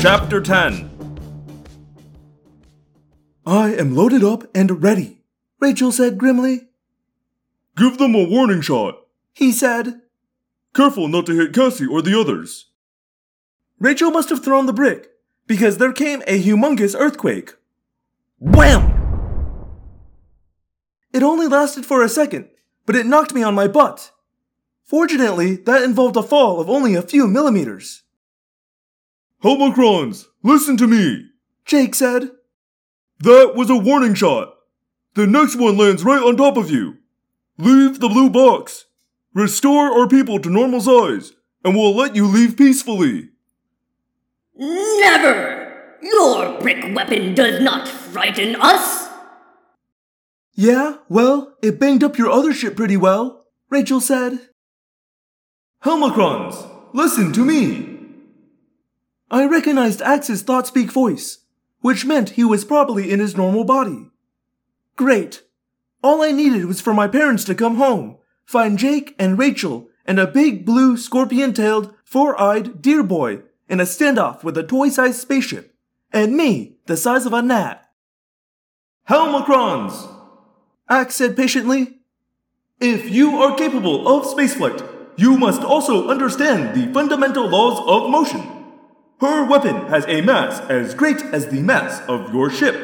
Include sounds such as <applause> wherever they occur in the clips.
Chapter 10 I am loaded up and ready, Rachel said grimly. Give them a warning shot. He said. Careful not to hit Cassie or the others. Rachel must have thrown the brick, because there came a humongous earthquake. Wham! It only lasted for a second, but it knocked me on my butt. Fortunately, that involved a fall of only a few millimeters. Helmacrons, listen to me. Jake said. That was a warning shot. The next one lands right on top of you. Leave the blue box. Restore our people to normal size, and we'll let you leave peacefully. Never! Your brick weapon does not frighten us! Yeah, well, it banged up your other ship pretty well, Rachel said. Helmacrons, listen to me. I recognized Ax's thought speak voice, which meant he was probably in his normal body. Great. All I needed was for my parents to come home, find Jake and Rachel and a big blue scorpion tailed, four eyed deer boy in a standoff with a toy sized spaceship, and me the size of a gnat. Helmacrons! Ax said patiently. If you are capable of spaceflight, you must also understand the fundamental laws of motion. Her weapon has a mass as great as the mass of your ship.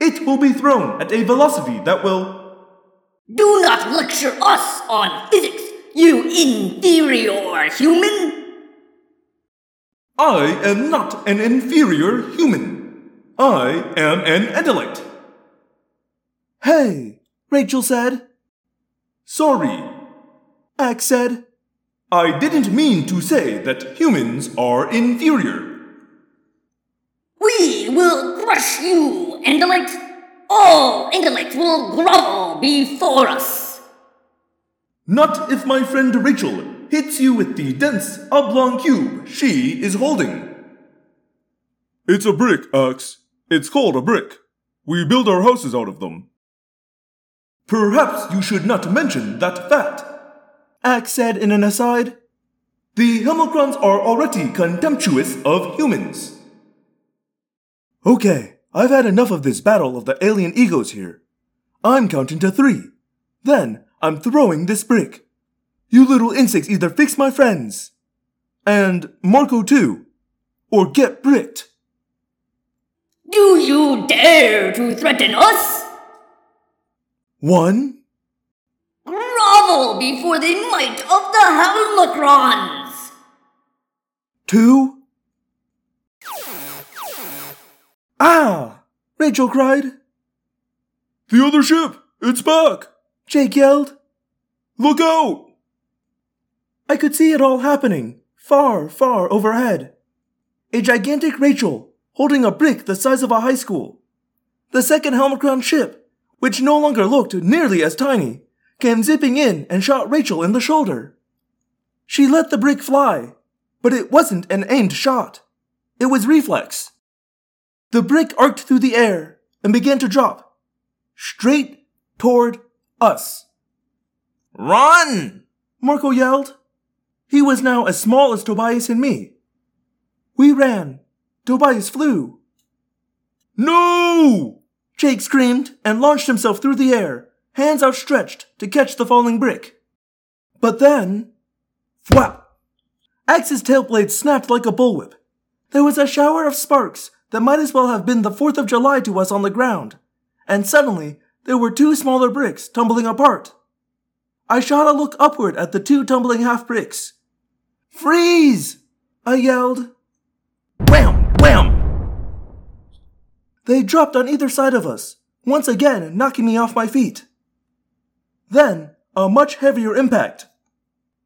It will be thrown at a velocity that will. Do not lecture us on physics, you inferior human! I am not an inferior human. I am an intellect. Hey, Rachel said. Sorry. Ax said. I didn't mean to say that humans are inferior. We will crush you, intellect! All intellect will grovel before us! Not if my friend Rachel hits you with the dense oblong cube she is holding. It's a brick, Ax. It's called a brick. We build our houses out of them. Perhaps you should not mention that fact. Ax said in an aside. The Helmacrons are already contemptuous of humans. Okay, I've had enough of this battle of the alien egos here. I'm counting to three. Then I'm throwing this brick. You little insects either fix my friends. And Marco too. Or get bricked. Do you dare to threaten us? One, Grovel before the might of the Helmacrons! two. Ah! Rachel cried. The other ship! It's back! Jake yelled. Look out! I could see it all happening, far, far overhead. A gigantic Rachel, holding a brick the size of a high school. The second Helmacron ship, which no longer looked nearly as tiny, came zipping in and shot Rachel in the shoulder. She let the brick fly, but it wasn't an aimed shot. It was reflex. The brick arced through the air and began to drop, straight toward us. Run! Marco yelled. He was now as small as Tobias and me. We ran. Tobias flew. No! Jake screamed and launched himself through the air, hands outstretched to catch the falling brick. But then, thwap! Ax's tail blade snapped like a bullwhip. There was a shower of sparks that might as well have been the 4th of July to us on the ground, and suddenly there were two smaller bricks tumbling apart. I shot a look upward at the two tumbling half bricks. Freeze! I yelled. Wham! Wham! They dropped on either side of us, once again knocking me off my feet. Then, a much heavier impact.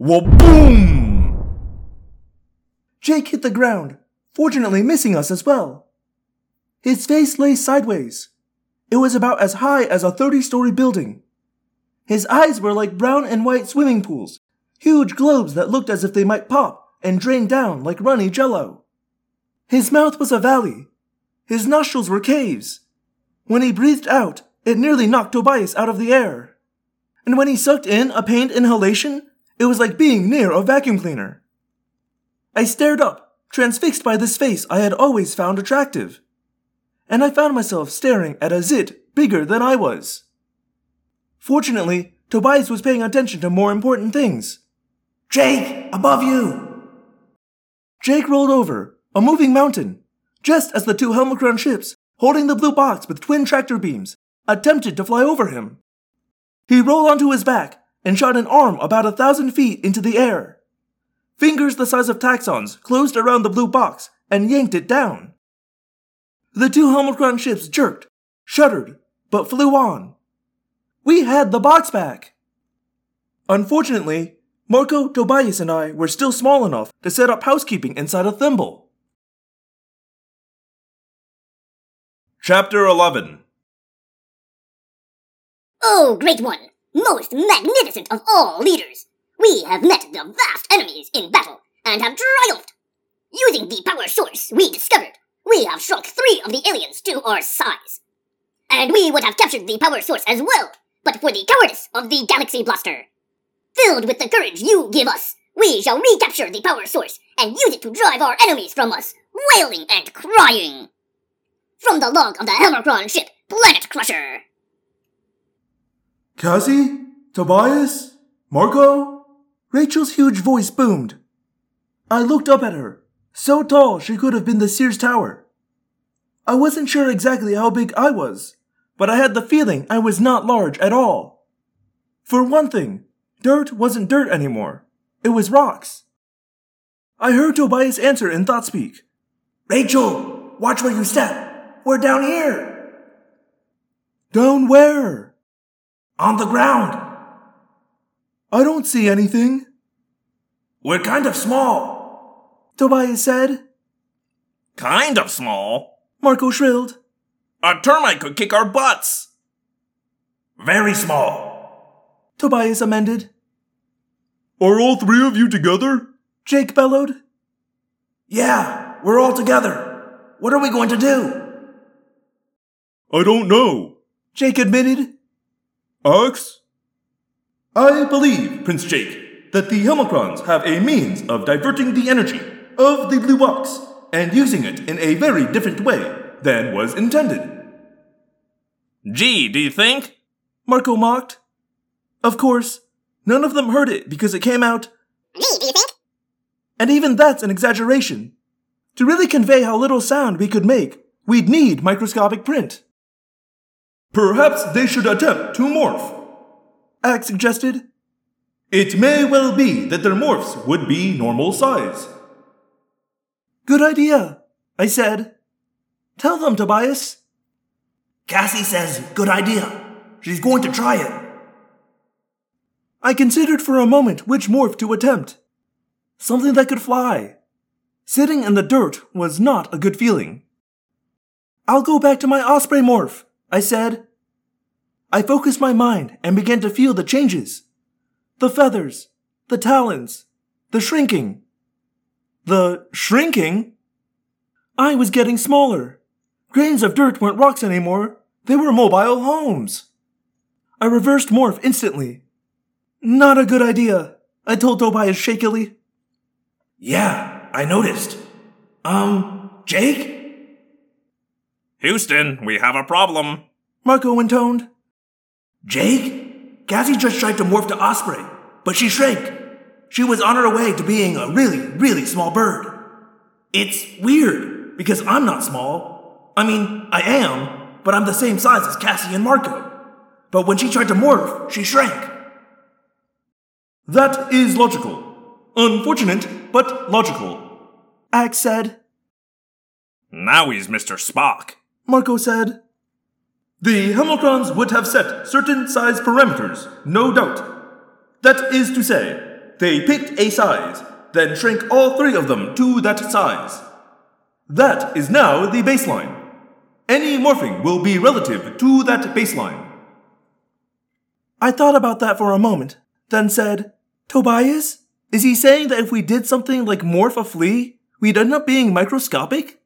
Waboom! Jake hit the ground, fortunately missing us as well. His face lay sideways. It was about as high as a 30 story building. His eyes were like brown and white swimming pools, huge globes that looked as if they might pop and drain down like runny jello. His mouth was a valley. His nostrils were caves. When he breathed out, it nearly knocked Tobias out of the air. And when he sucked in a pained inhalation, it was like being near a vacuum cleaner. I stared up, transfixed by this face I had always found attractive. And I found myself staring at a zit bigger than I was. Fortunately, Tobias was paying attention to more important things. Jake, above you! Jake rolled over, a moving mountain, just as the two Helmacron ships, holding the blue box with twin tractor beams, attempted to fly over him. He rolled onto his back and shot an arm about a thousand feet into the air. Fingers the size of Taxxons closed around the blue box and yanked it down. The two Helmacron ships jerked, shuddered, but flew on. We had the box back! Unfortunately, Marco, Tobias, and I were still small enough to set up housekeeping inside a thimble. Chapter 11 Oh, great one! Most magnificent of all leaders! We have met the vast enemies in battle and have triumphed! Using the power source we discovered, we have shrunk three of the aliens to our size. And we would have captured the power source as well, but for the cowardice of the Galaxy Blaster. Filled with the courage you give us, we shall recapture the power source and use it to drive our enemies from us, wailing and crying. From the log of the Helmacron ship, Planet Crusher. Cassie? Tobias? Marco? Rachel's huge voice boomed. I looked up at her, so tall she could have been the Sears Tower. I wasn't sure exactly how big I was, but I had the feeling I was not large at all. For one thing, dirt wasn't dirt anymore. It was rocks. I heard Tobias answer in thought speak. Rachel, watch where you step. We're down here. Down where? On the ground. I don't see anything. We're kind of small, Tobias said. Kind of small. Marco shrilled. A termite could kick our butts. Very small, Tobias amended. Are all three of you together? Jake bellowed. Yeah, we're all together. What are we going to do? I don't know. Jake admitted. Ax? I believe, Prince Jake, that the Helmacrons have a means of diverting the energy of the blue box and using it in a very different way than was intended. Gee, do you think? Marco mocked. Of course, none of them heard it because it came out. Me, do you think? And even that's an exaggeration. To really convey how little sound we could make, we'd need microscopic print. Perhaps they should attempt to morph. Ax suggested. It may well be that their morphs would be normal size. Good idea, I said. Tell them, Tobias. Cassie says, good idea. She's going to try it. I considered for a moment which morph to attempt. Something that could fly. Sitting in the dirt was not a good feeling. I'll go back to my osprey morph, I said. I focused my mind and began to feel the changes. The feathers, the talons, the shrinking. The shrinking? I was getting smaller. Grains of dirt weren't rocks anymore. They were mobile homes. I reversed morph instantly. Not a good idea, I told Tobias shakily. Yeah, I noticed. Um, Jake? Houston, we have a problem. Marco intoned. Jake? Cassie just tried to morph to Osprey, but she shrank. She was on her way to being a really, really small bird. It's weird, because I'm not small. I mean, I am, but I'm the same size as Cassie and Marco. But when she tried to morph, she shrank. That is logical. Unfortunate, but logical. Ax said. Now he's Mr. Spock. Marco said. The Helmacrons would have set certain size parameters, no doubt. That is to say, they picked a size, then shrank all three of them to that size. That is now the baseline. Any morphing will be relative to that baseline. I thought about that for a moment, then said, Tobias? Is he saying that if we did something like morph a flea, we'd end up being microscopic?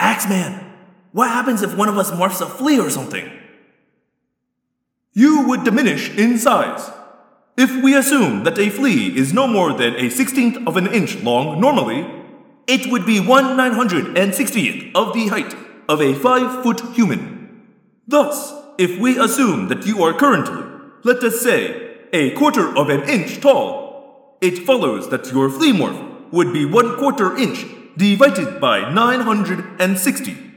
Axeman, what happens if one of us morphs a flea or something? You would diminish in size. If we assume that a flea is no more than a sixteenth of an inch long normally, it would be one nine hundred and sixtieth of the height of a five foot human. Thus, if we assume that you are currently, let us say, a quarter of an inch tall, it follows that your flea morph would be one quarter inch divided by 960.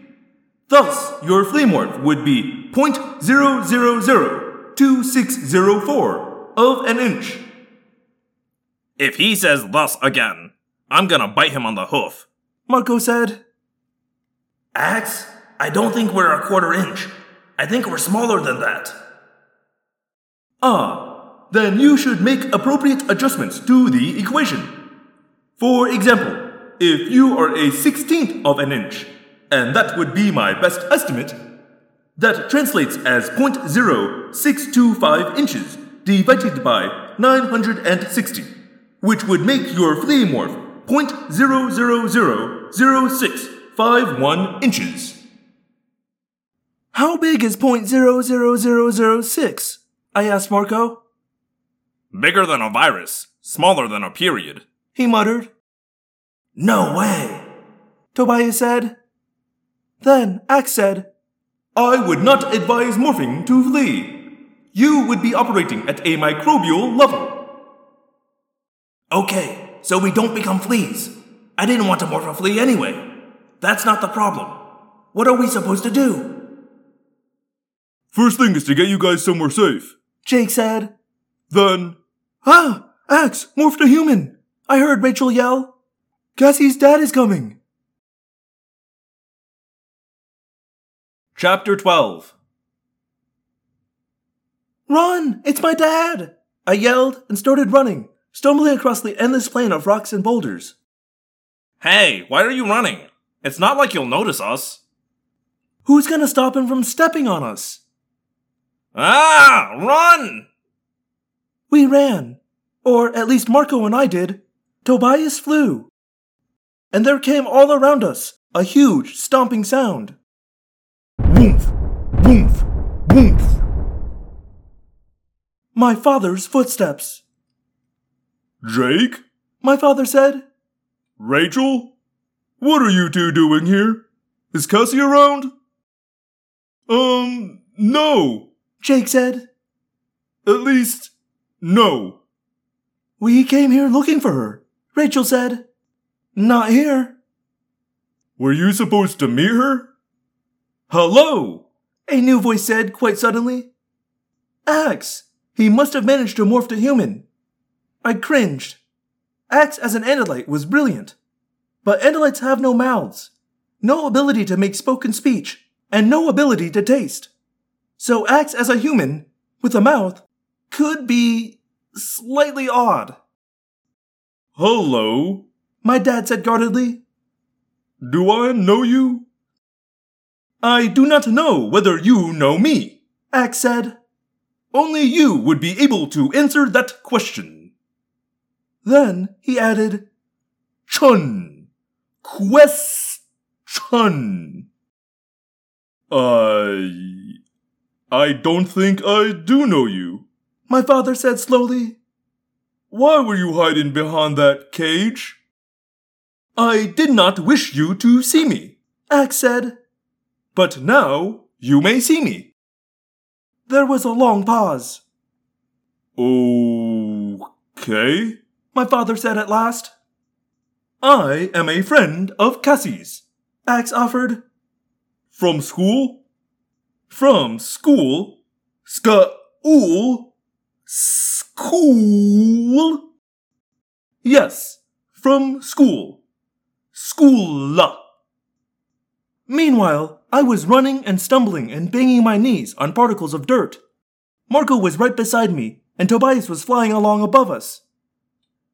Thus, your flea morph would be 0.0002604 of an inch. If he says thus again, I'm gonna bite him on the hoof. Marco said, Ax, I don't think we're a quarter inch. I think we're smaller than that. Ah, then you should make appropriate adjustments to the equation. For example, if you are a sixteenth of an inch, and that would be my best estimate, that translates as 0.0625 inches divided by 960, which would make your flea morph 0.0000651 inches. How big is 0.00006? I asked Marco. Bigger than a virus, smaller than a period. He muttered. No way. Tobias said. Then Ax said, I would not advise morphing to flea. You would be operating at a microbial level. Okay, so we don't become fleas. I didn't want to morph a flea anyway. That's not the problem. What are we supposed to do? First thing is to get you guys somewhere safe. Jake said. Then, Ah! Ax, morphed to human! I heard Rachel yell. Cassie's dad is coming! Chapter 12 Run! It's my dad! I yelled and started running, stumbling across the endless plain of rocks and boulders. Hey, why are you running? It's not like you'll notice us. Who's gonna stop him from stepping on us? Ah! Run! We ran. Or at least Marco and I did. Tobias flew. And there came all around us a huge stomping sound. Woomph! Woomph! Woomph! My father's footsteps. Jake? My father said, Rachel? What are you two doing here? Is Cassie around? Um, no. Jake said, At least, no. We came here looking for her. Rachel said, Not here. Were you supposed to meet her? Hello! A new voice said quite suddenly. Ax! He must have managed to morph to human. I cringed. Ax as an Andalite was brilliant. But Andalites have no mouths, no ability to make spoken speech, and no ability to taste. So Ax as a human, with a mouth, could be slightly odd. Hello? My dad said guardedly. Do I know you? I do not know whether you know me. Ax said. Only you would be able to answer that question. Then he added, Chun. Question. I. I don't think I do know you. My father said slowly. Why were you hiding behind that cage? I did not wish you to see me. Ax said. But now you may see me. There was a long pause. Okay. My father said at last. I am a friend of Cassie's. Ax offered. From school? From school? School? School? Yes, from school. School. Meanwhile, I was running and stumbling and banging my knees on particles of dirt. Marco was right beside me, and Tobias was flying along above us.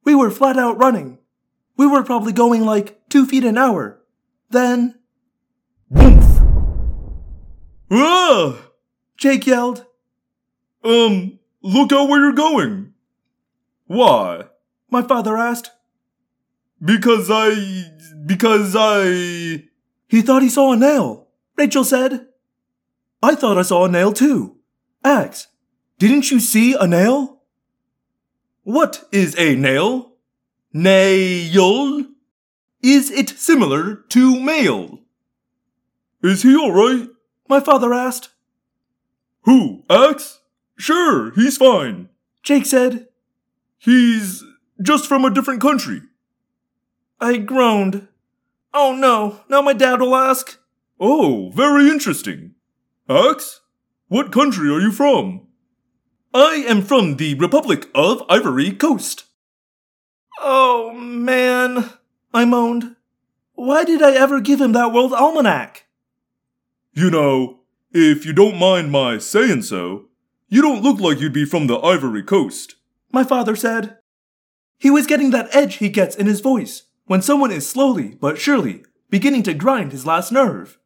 We were flat out running. We were probably going like two feet an hour. Then, Woomph! Ah! Jake yelled. Um, look out where you're going. Why? My father asked. Because I. Because I. He thought he saw a nail, Rachel said. I thought I saw a nail too. Ax, didn't you see a nail? What is a nail? Nail? Is it similar to male? Is he alright? My father asked. Who, Ax? Sure, he's fine. Jake said. He's just from a different country. I groaned. Oh no, now my dad will ask. Oh, very interesting. Ax, what country are you from? I am from the Republic of Ivory Coast. Oh man, I moaned. Why did I ever give him that World Almanac? You know, if you don't mind my saying so, you don't look like you'd be from the Ivory Coast. My father said. He was getting that edge he gets in his voice when someone is slowly but surely beginning to grind his last nerve.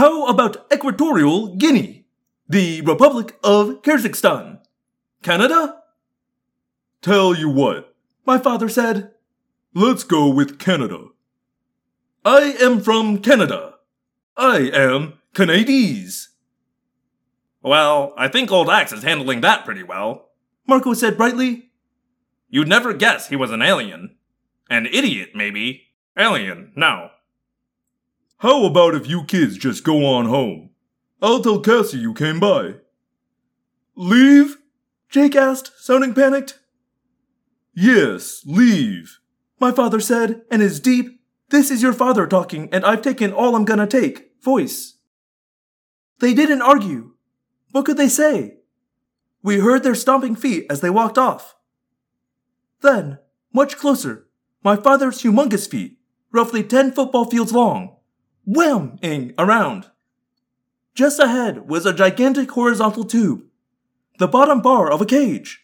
How about Equatorial Guinea? The Republic of Kazakhstan? Canada? Tell you what, My father said. let's go with Canada. I am from Canada. I am Canadies. Well, I think old Ax is handling that pretty well. Marco said brightly. You'd never guess he was an alien. An idiot, maybe. Alien, no. How about if you kids just go on home? I'll tell Cassie you came by. Leave? Jake asked, sounding panicked. Yes, leave. My father said, and his deep, This is your father talking, and I've taken all I'm gonna take voice. They didn't argue. What could they say? We heard their stomping feet as they walked off. Then, much closer, my father's humongous feet, roughly 10 football fields long, whamming around. Just ahead was a gigantic horizontal tube, the bottom bar of a cage.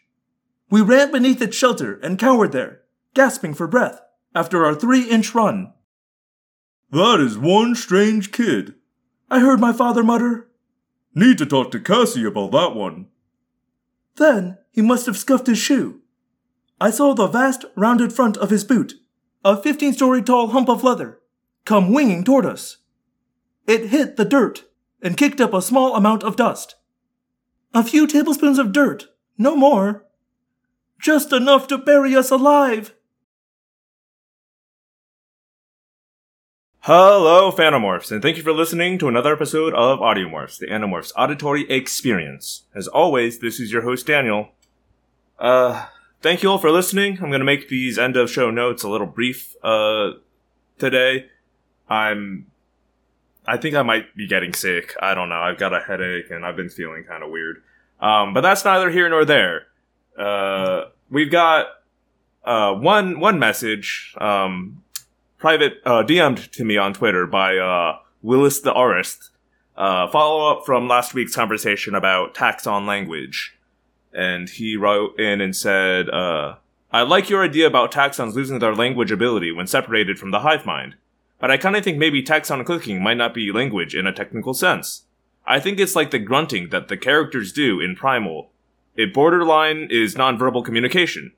We ran beneath its shelter and cowered there, gasping for breath after our three inch run. That is one strange kid. I heard my father mutter. Need to talk to Cassie about that one. Then he must have scuffed his shoe. I saw the vast, rounded front of his boot, a 15 story tall hump of leather, come winging toward us. It hit the dirt and kicked up a small amount of dust. A few tablespoons of dirt, no more. Just enough to bury us alive. Hello, Phantomorphs, and thank you for listening to another episode of Audiomorphs, the Animorphs auditory experience. As always, this is your host, Daniel. Uh, thank you all for listening. I'm gonna make these end of show notes a little brief, uh, today. I'm, I think I might be getting sick. I don't know. I've got a headache and I've been feeling kind of weird. Um, but that's neither here nor there. Uh, we've got, uh, one, one message, um, private uh, DM'd to me on Twitter by uh, Willis the Arist. Uh, follow up from last week's conversation about Taxxon language, and he wrote in and said, uh, "I like your idea about Taxxons losing their language ability when separated from the hive mind, but I kind of think maybe Taxxon clicking might not be language in a technical sense. I think it's like the grunting that the characters do in Primal. It borderline is nonverbal communication."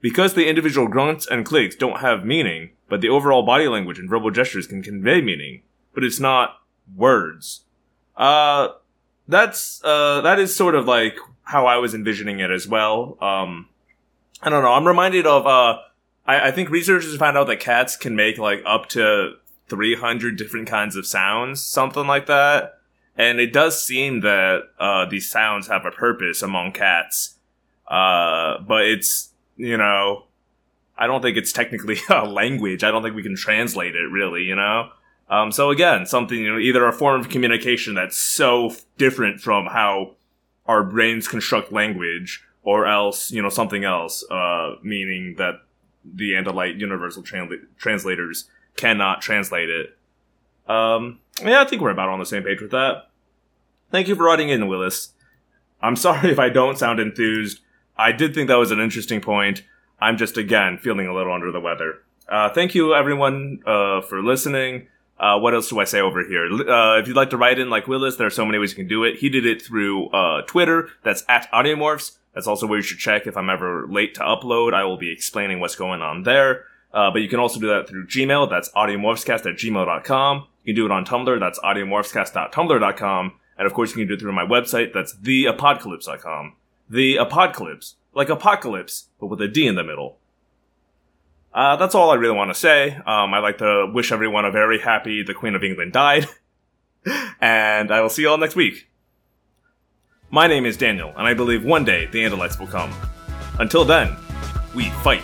Because the individual grunts and clicks don't have meaning, but the overall body language and verbal gestures can convey meaning, but it's not words. Uh, that's, uh, that is sort of like how I was envisioning it as well. Um, I don't know. I'm reminded of, uh, I, I think researchers found out that cats can make like up to 300 different kinds of sounds, something like that. And it does seem that, uh, these sounds have a purpose among cats. Uh, but it's, you know, I don't think it's technically <laughs> a language. I don't think we can translate it really, you know? Um, so again, something, you know, either a form of communication that's so f- different from how our brains construct language, or else, you know, something else, uh, meaning that the Andalite universal transla- translators cannot translate it. Um, yeah, I think we're about on the same page with that. Thank you for writing in, Willis. I'm <laughs> sorry if I don't sound enthused. I did think that was an interesting point. I'm just again feeling a little under the weather. Uh, thank you everyone uh, for listening. Uh, what else do I say over here? Uh, if you'd like to write in like Willis, there are so many ways you can do it. He did it through uh, Twitter. That's at Audiomorphs. That's also where you should check if I'm ever late to upload. I will be explaining what's going on there. Uh, but you can also do that through Gmail. That's audiomorphscast at gmail.com. You can do it on Tumblr. That's audiomorphscast.tumblr.com. And of course, you can do it through my website. That's theapocalypse.com. The apocalypse. Like apocalypse, but with a D in the middle. Uh, that's all I really want to say. Um, I'd like to wish everyone a very happy the Queen of England died. <laughs> and I will see you all next week. My name is Daniel, and I believe one day the Andalites will come. Until then, we fight.